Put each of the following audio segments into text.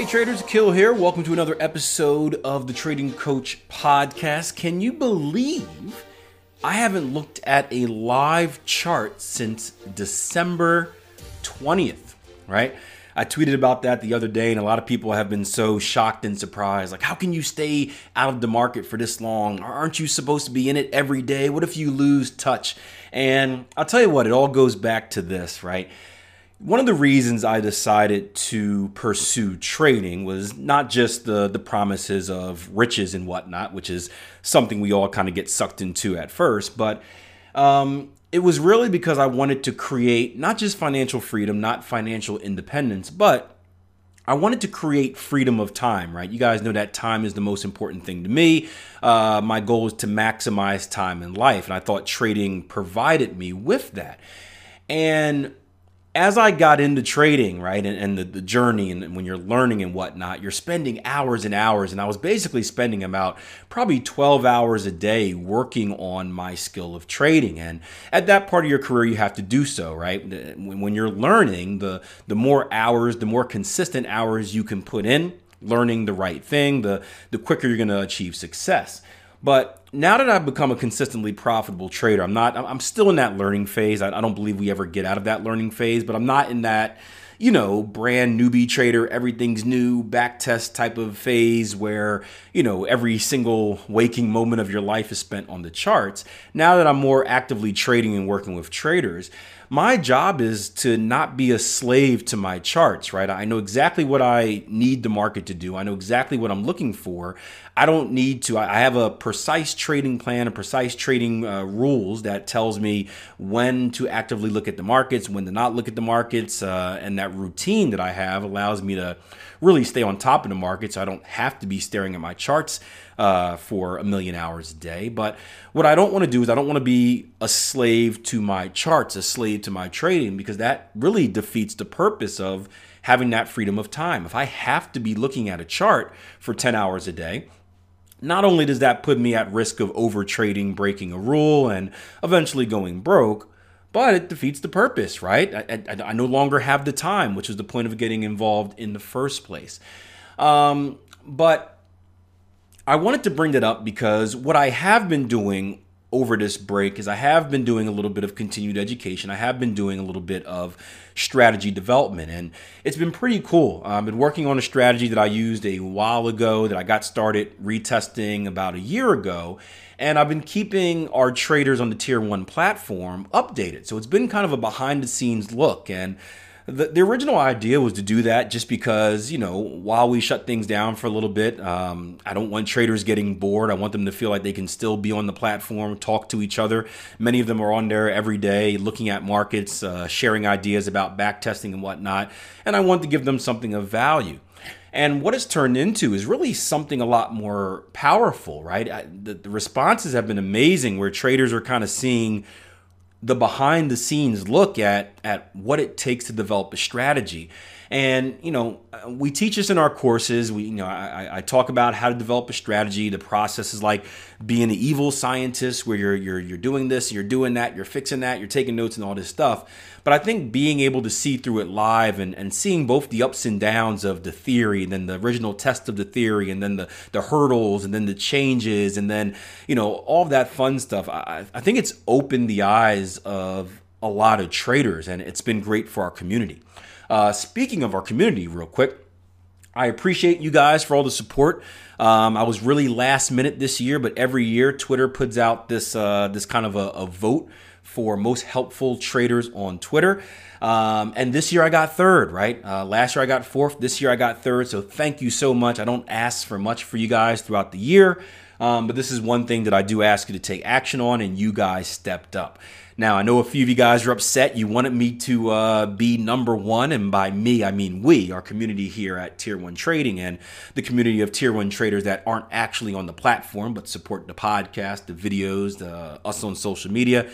Hey traders, Kill here. Welcome to another episode of the Trading Coach podcast. Can you believe I haven't looked at a live chart since December 20th, right? I tweeted about that the other day, and a lot of people have been so shocked and surprised. Like, how can you stay out of the market for this long? Aren't you supposed to be in it every day? What if you lose touch? And I'll tell you what, it all goes back to this, right? One of the reasons I decided to pursue trading was not just the the promises of riches and whatnot, which is something we all kind of get sucked into at first, but um, it was really because I wanted to create not just financial freedom, not financial independence, but I wanted to create freedom of time, right? You guys know that time is the most important thing to me. Uh, my goal is to maximize time in life, and I thought trading provided me with that. And as I got into trading, right, and, and the, the, journey, and when you're learning and whatnot, you're spending hours and hours. And I was basically spending about probably 12 hours a day working on my skill of trading. And at that part of your career, you have to do so, right? When you're learning, the, the more hours, the more consistent hours you can put in, learning the right thing, the, the quicker you're going to achieve success. But now that I've become a consistently profitable trader, I'm not, I'm still in that learning phase. I, don't believe we ever get out of that learning phase, but I'm not in that, you know, brand newbie trader, everything's new, back test type of phase where, you know, every single waking moment of your life is spent on the charts. Now that I'm more actively trading and working with traders, my job is to not be a slave to my charts, right? I know exactly what I need the market to do. I know exactly what I'm looking for. I don't need to, I have a precise trading plan, a precise trading uh, rules that tells me when to actively look at the markets, when to not look at the markets. Uh, and that routine that I have allows me to really stay on top of the market so I don't have to be staring at my charts uh, for a million hours a day. But what I don't want to do is I don't want to be a slave to my charts, a slave to my trading, because that really defeats the purpose of having that freedom of time. If I have to be looking at a chart for 10 hours a day, not only does that put me at risk of over trading, breaking a rule, and eventually going broke, but it defeats the purpose, right? I, I, I, no longer have the time, which was the point of getting involved in the first place. Um, but I wanted to bring that up because what I have been doing over this break is I have been doing a little bit of continued education. I have been doing a little bit of strategy development, and it's been pretty cool. I've been working on a strategy that I used a while ago that I got started retesting about a year ago. And I've been keeping our traders on the tier one platform updated. So it's been kind of a behind the scenes look. And the, the original idea was to do that just because, you know, while we shut things down for a little bit, um, I don't want traders getting bored. I want them to feel like they can still be on the platform, talk to each other. Many of them are on there every day looking at markets, uh, sharing ideas about back testing and whatnot. And I want to give them something of value. And what it's turned into is really something a lot more powerful, right? I, the, the responses have been amazing where traders are kind of seeing the behind the scenes look at at what it takes to develop a strategy. And you know, we teach this in our courses. We, you know, I, I, talk about how to develop a strategy. The process is like being an evil scientist, where you're you're you're doing this, you're doing that, you're fixing that, you're taking notes and all this stuff. But I think being able to see through it live and, and seeing both the ups and downs of the theory, and then the original test of the theory, and then the the hurdles, and then the changes, and then you know all that fun stuff. I, I think it's opened the eyes of a lot of traders, and it's been great for our community. Uh, speaking of our community, real quick, I appreciate you guys for all the support. Um, I was really last minute this year, but every year Twitter puts out this uh, this kind of a, a, vote for most helpful traders on Twitter. Um, and this year I got third, right? Uh, last year I got fourth. This year I got third. So thank you so much. I don't ask for much for you guys throughout the year, um, but this is one thing that I do ask you to take action on, and you guys stepped up. Now, I know a few of you guys are upset. You wanted me to uh, be number one, and by me, I mean we, our community here at Tier 1 Trading, and the community of Tier 1 traders that aren't actually on the platform but support the podcast, the videos, the, us on social media.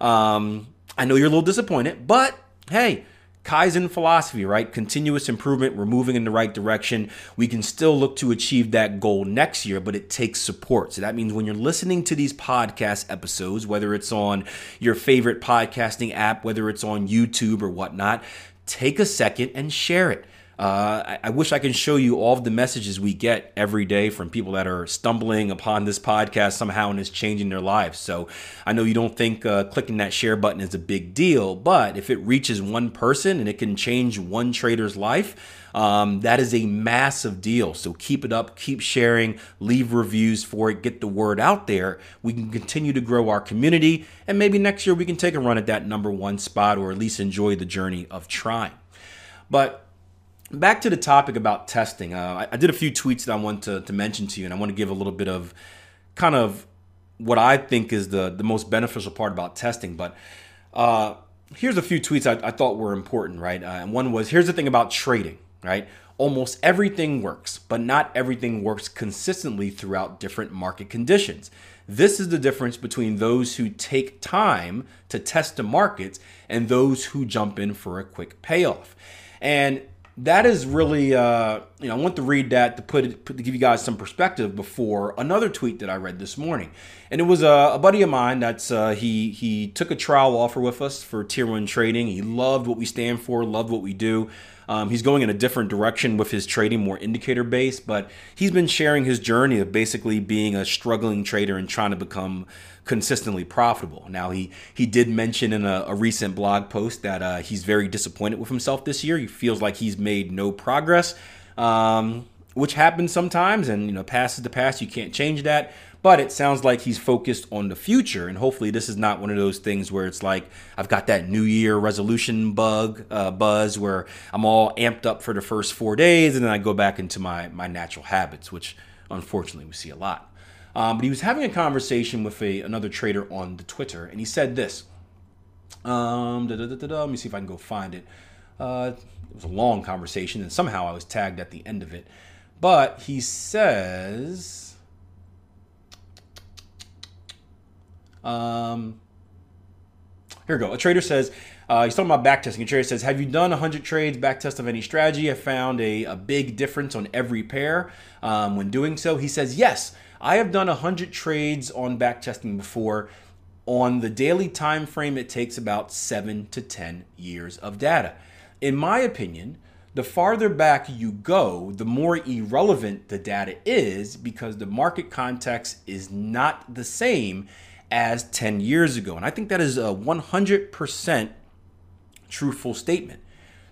Um, I know you're a little disappointed, but hey, Kaizen philosophy, right? Continuous improvement, we're moving in the right direction. We can still look to achieve that goal next year, but it takes support. So that means when you're listening to these podcast episodes, whether it's on your favorite podcasting app, whether it's on YouTube or whatnot, take a second and share it. Uh, I, I, wish I can show you all of the messages we get every day from people that are stumbling upon this podcast somehow and it's changing their lives. So I know you don't think uh, clicking that share button is a big deal, but if it reaches one person and it can change one trader's life, um, that is a massive deal. So keep it up, keep sharing, leave reviews for it, get the word out there. We can continue to grow our community, and maybe next year we can take a run at that number one spot or at least enjoy the journey of trying. But back to the topic about testing. Uh, I, I, did a few tweets that I want to, to mention to you, and I want to give a little bit of kind of what I think is the, the most beneficial part about testing. But uh, here's a few tweets I, I, thought were important, right? Uh, and one was here's the thing about trading, right? Almost everything works, but not everything works consistently throughout different market conditions. This is the difference between those who take time to test the markets and those who jump in for a quick payoff. And that is really uh, you know I want to read that to put it put, to give you guys some perspective before another tweet that I read this morning, and it was a, a buddy of mine that's uh, he he took a trial offer with us for Tier One Trading. He loved what we stand for, loved what we do. Um, he's going in a different direction with his trading, more indicator based, but he's been sharing his journey of basically being a struggling trader and trying to become consistently profitable. Now, he he did mention in a, a recent blog post that uh, he's very disappointed with himself this year. He feels like he's made no progress, um, which happens sometimes, and you know, past is the past. You can't change that. But it sounds like he's focused on the future, and hopefully, this is not one of those things where it's like I've got that New Year resolution bug uh, buzz where I'm all amped up for the first four days, and then I go back into my my natural habits, which unfortunately we see a lot. Um, but he was having a conversation with a, another trader on the Twitter, and he said this. Um, let me see if I can go find it. Uh, it was a long conversation, and somehow I was tagged at the end of it. But he says. Um, here we go. A trader says, uh, he's talking about backtesting. A trader says, Have you done 100 trades backtest of any strategy? I found a, a big difference on every pair um, when doing so. He says, Yes, I have done 100 trades on backtesting before. On the daily time frame, it takes about 7 to 10 years of data. In my opinion, the farther back you go, the more irrelevant the data is because the market context is not the same as 10 years ago. And I think that is a 100% truthful statement,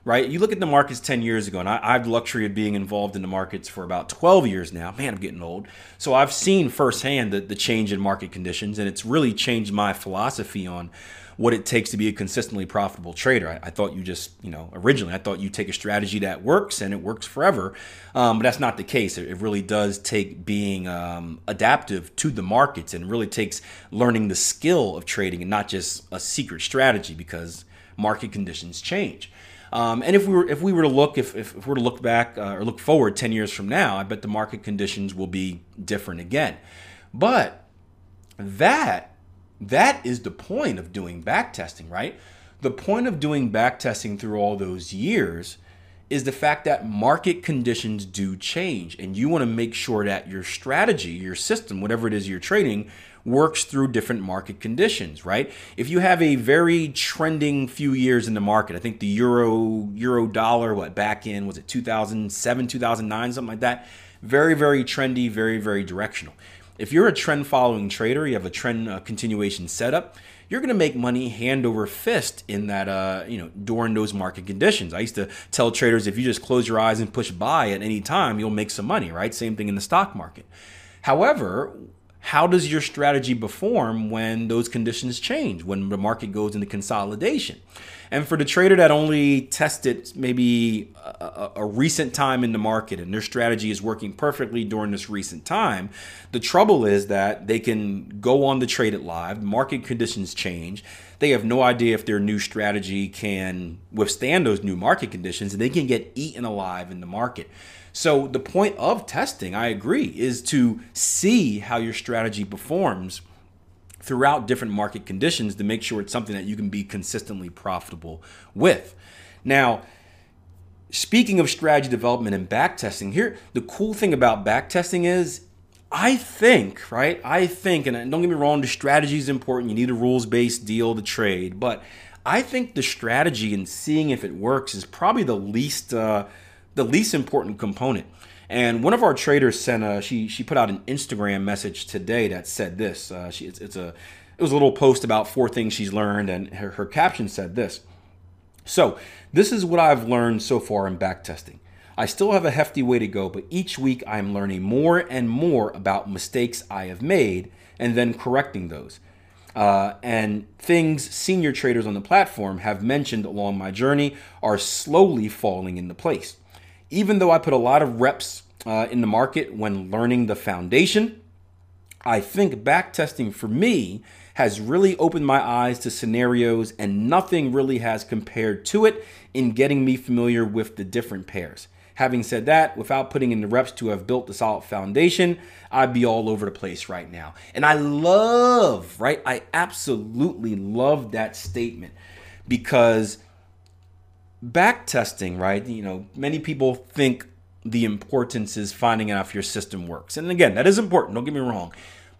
right? You look at the markets 10 years ago, and I, I, have the luxury of being involved in the markets for about 12 years now. Man, I'm getting old. So I've seen firsthand the, the change in market conditions, and it's really changed my philosophy on what it takes to be a consistently profitable trader. I, I, thought you just, you know, originally I thought you take a strategy that works and it works forever, um, but that's not the case. It, it really does take being um, adaptive to the markets and really takes learning the skill of trading and not just a secret strategy because market conditions change. Um, and if we were if we were to look if, if, if we were to look back uh, or look forward 10 years from now, I bet the market conditions will be different again. But that that is the point of doing backtesting, right? The point of doing backtesting through all those years is the fact that market conditions do change and you want to make sure that your strategy, your system, whatever it is you're trading, works through different market conditions, right? If you have a very trending few years in the market, I think the euro euro dollar what back in was it 2007, 2009 something like that, very very trendy, very very directional. If you're a trend following trader, you have a trend uh, continuation setup, you're going to make money hand over fist in that, uh, you know, during those market conditions. I used to tell traders if you just close your eyes and push buy at any time, you'll make some money, right? Same thing in the stock market. However, how does your strategy perform when those conditions change, when the market goes into consolidation? And for the trader that only tested maybe a, a, recent time in the market and their strategy is working perfectly during this recent time, the trouble is that they can go on the trade it live, market conditions change. They have no idea if their new strategy can withstand those new market conditions and they can get eaten alive in the market. So, the point of testing, I agree, is to see how your strategy performs throughout different market conditions to make sure it's something that you can be consistently profitable with. Now, speaking of strategy development and backtesting, here the cool thing about backtesting is I think, right? I think, and don't get me wrong, the strategy is important. You need a rules based deal to trade, but I think the strategy and seeing if it works is probably the least uh, the least important component. And one of our traders sent a she she put out an Instagram message today that said this. Uh, she it's, it's a it was a little post about four things she's learned, and her, her caption said this. So this is what I've learned so far in backtesting. I still have a hefty way to go, but each week I am learning more and more about mistakes I have made and then correcting those. Uh, and things senior traders on the platform have mentioned along my journey are slowly falling into place even though I put a lot of reps uh, in the market when learning the foundation, I think backtesting for me has really opened my eyes to scenarios, and nothing really has compared to it in getting me familiar with the different pairs. Having said that, without putting in the reps to have built the solid foundation, I'd be all over the place right now. And I love, right? I absolutely love that statement because back testing, right? You know, many people think the importance is finding out if your system works. And again, that is important, don't get me wrong.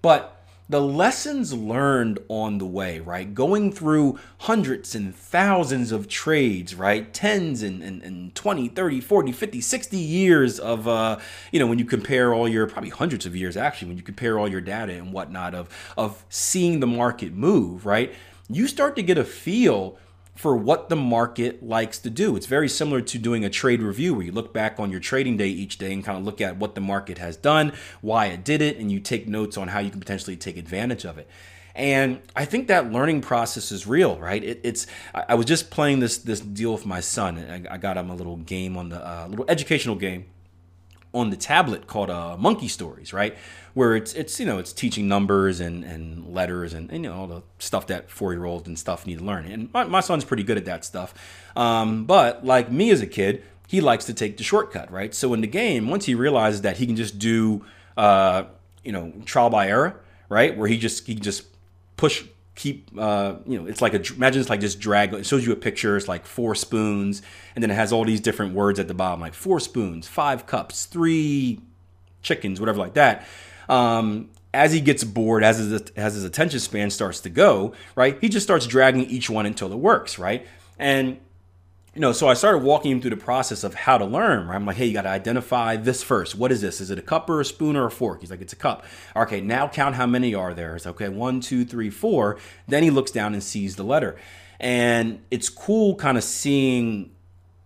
But the lessons learned on the way, right? Going through hundreds and thousands of trades, right? Tens and, and, and 20, 30, 40, 50, 60 years of, uh, you know, when you compare all your, probably hundreds of years actually, when you compare all your data and whatnot of, of seeing the market move, right? You start to get a feel for what the market likes to do. It's very similar to doing a trade review where you look back on your trading day each day and kind of look at what the market has done, why it did it, and you take notes on how you can potentially take advantage of it. And I think that learning process is real, right? It, it's. I was just playing this this deal with my son. I, I got him a little game on the uh, little educational game on the tablet called uh, Monkey Stories, right? Where it's it's you know it's teaching numbers and, and letters and, and you know all the stuff that four year olds and stuff need to learn. And my, my son's pretty good at that stuff. Um, but like me as a kid, he likes to take the shortcut, right? So in the game, once he realizes that he can just do uh, you know trial by error, right? Where he just he just push keep uh, you know it's like a imagine it's like just drag it shows you a picture it's like four spoons and then it has all these different words at the bottom like four spoons five cups three chickens whatever like that. Um, as he gets bored as his, as his attention span starts to go right he just starts dragging each one until it works right? And you know, so I started walking him through the process of how to learn. Right? I'm like, hey, you got to identify this first. What is this? Is it a cup or a spoon or a fork? He's like, it's a cup. Okay, now count how many are there. It's okay, one, two, three, four. Then he looks down and sees the letter, and it's cool, kind of seeing,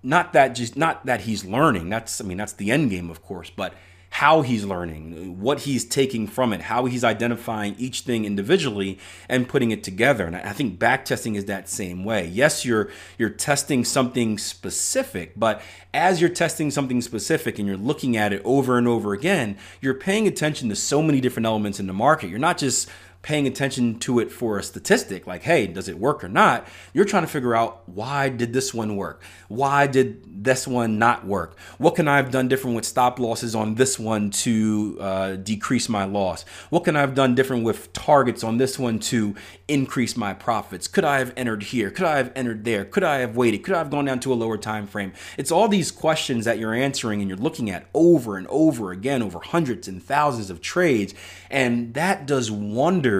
not that just not that he's learning. That's I mean that's the end game, of course, but how he's learning, what he's taking from it, how he's identifying each thing individually and putting it together. And I think backtesting is that same way. Yes, you're you're testing something specific, but as you're testing something specific and you're looking at it over and over again, you're paying attention to so many different elements in the market. You're not just paying attention to it for a statistic like hey does it work or not? You're trying to figure out why did this one work? Why did this one not work? What can i have done different with stop losses on this one to uh, decrease my loss? What can i have done different with targets on this one to increase my profits? Could i have entered here? Could i have entered there? Could i have waited? Could i have gone down to a lower time frame? It's all these questions that you're answering and you're looking at over and over again over hundreds and thousands of trades and that does wonders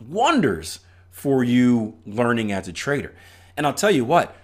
wonders, for you learning as a trader. And I'll tell you what,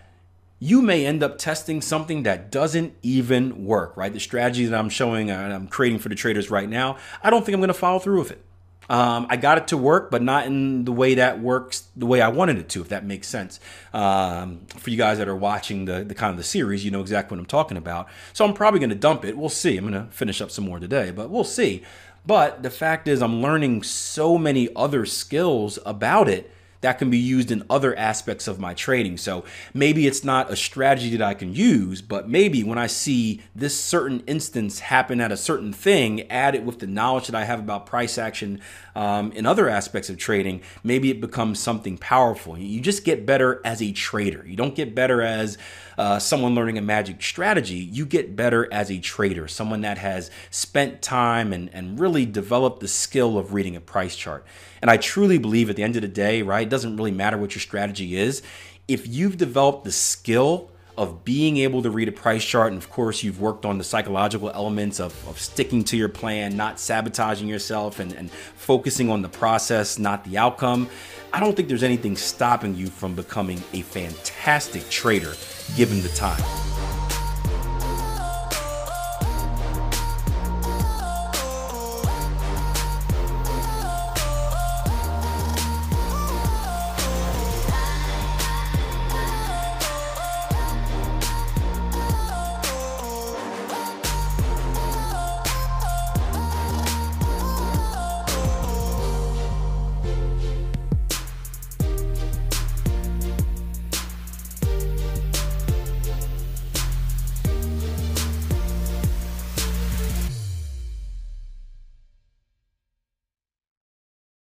you may end up testing something that doesn't even work, right? The strategy that I'm showing uh, and I'm creating for the traders right now, I don't think I'm going to follow through with it. Um, I got it to work, but not in the way that works the way I wanted it to, if that makes sense. Um, for you guys that are watching the, the kind of the series, you know exactly what I'm talking about. So I'm probably going to dump it. We'll see. I'm going to finish up some more today, but we'll see. But the fact is, I'm learning so many other skills about it that can be used in other aspects of my trading. So maybe it's not a strategy that I can use, but maybe when I see this certain instance happen at a certain thing, add it with the knowledge that I have about price action um, in other aspects of trading, maybe it becomes something powerful. You just get better as a trader. You don't get better as uh, someone learning a magic strategy. You get better as a trader, someone that has spent time and, and really developed the skill of reading a price chart. And I truly believe at the end of the day, right, it doesn't really matter what your strategy is. If you've developed the skill of being able to read a price chart, and of course, you've worked on the psychological elements of, of sticking to your plan, not sabotaging yourself, and, and focusing on the process, not the outcome. I don't think there's anything stopping you from becoming a fantastic trader given the time.